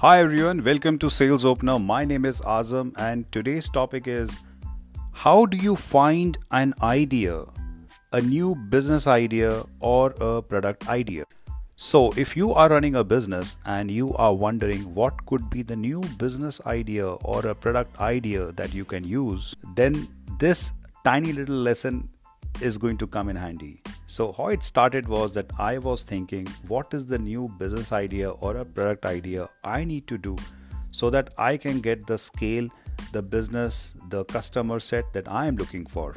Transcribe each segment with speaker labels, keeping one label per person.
Speaker 1: Hi everyone, welcome to Sales Opener. My name is Azam, and today's topic is how do you find an idea, a new business idea, or a product idea? So, if you are running a business and you are wondering what could be the new business idea or a product idea that you can use, then this tiny little lesson is going to come in handy. So, how it started was that I was thinking, what is the new business idea or a product idea I need to do so that I can get the scale, the business, the customer set that I am looking for.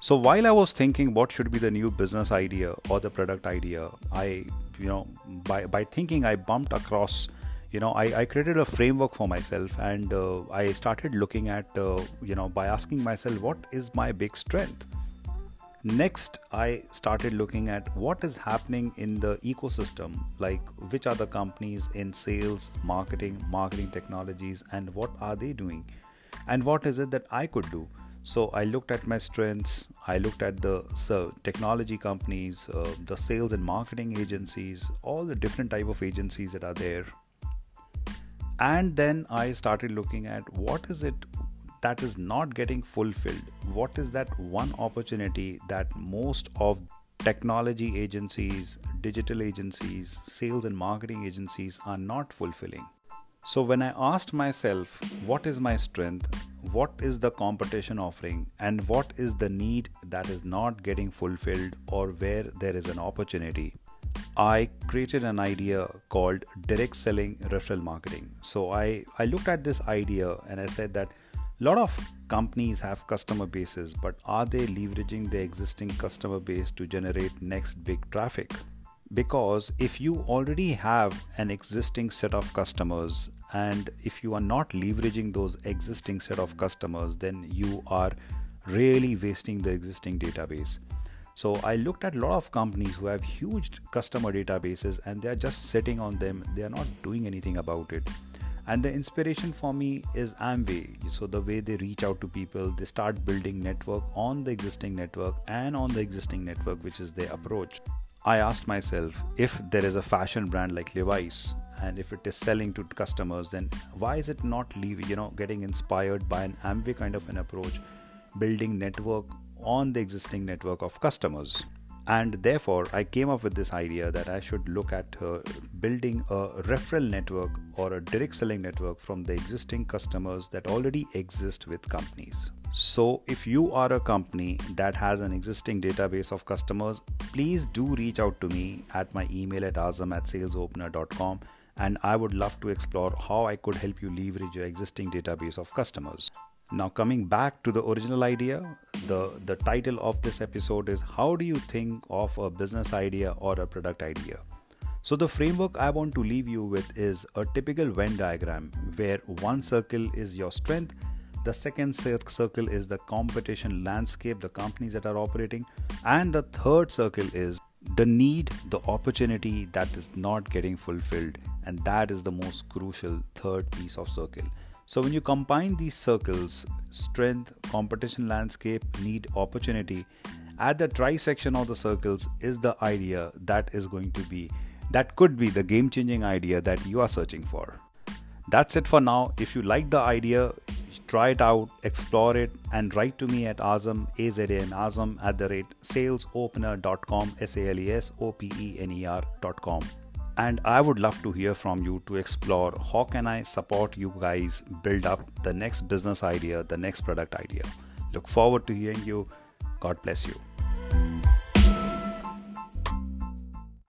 Speaker 1: So, while I was thinking what should be the new business idea or the product idea, I, you know, by, by thinking, I bumped across you know I, I, created a framework for myself and uh, i started looking at uh, you know by asking myself what is my big strength Next, I started looking at what is happening in the ecosystem, like which are the companies in sales, marketing, marketing technologies, and what are they doing, and what is it that I could do. So I looked at my strengths. I looked at the so, technology companies, uh, the sales and marketing agencies, all the different type of agencies that are there. And then I started looking at what is it that is not getting fulfilled what is that one opportunity that most of technology agencies digital agencies sales and marketing agencies are not fulfilling so when i asked myself what is my strength what is the competition offering and what is the need that is not getting fulfilled or where there is an opportunity I created an idea called direct selling referral marketing. So I, I looked at this idea and I said that lot of companies have customer bases, but are they leveraging their existing customer base to generate next big traffic? Because if you already have an existing set of customers and if you are not leveraging those existing set of customers, then you are really wasting the existing database. So I looked at a lot of companies who have huge customer databases and they are just sitting on them, they are not doing anything about it and the inspiration for me is amway. So the way they reach out to people they start building network on the existing network and on the existing network which is their approach. I asked myself if there is a fashion brand like levi's and if it is selling to customers then why is it not leave you know getting inspired by an amway kind of an approach building network on the existing network of customers and therefore i came up with this idea that i should look at uh, building a referral network or a direct selling network from the existing customers that already exist with companies. So if you are a company that has an existing database of customers please do reach out to me at my email at azam at salesopener.com and i would love to explore how i could help you leverage your existing database of customers now, coming back to the original idea, the, the title of this episode is How Do You Think of a Business Idea or a Product Idea? So, the framework I want to leave you with is a typical Venn diagram where one circle is your strength, the second circle is the competition landscape, the companies that are operating, and the third circle is the need, the opportunity that is not getting fulfilled, and that is the most crucial third piece of circle. So, when you combine these circles strength, competition landscape, need, opportunity at the trisection of the circles is the idea that is going to be, that could be the game changing idea that you are searching for. That's it for now. If you like the idea, try it out, explore it, and write to me at azam, azam at the rate salesopener.com, S-A-L-E-S-O-P-E-N-E-R.com and i would love to hear from you to explore how can i support you guys build up the next business idea the next product idea. Look forward to hearing you. God bless you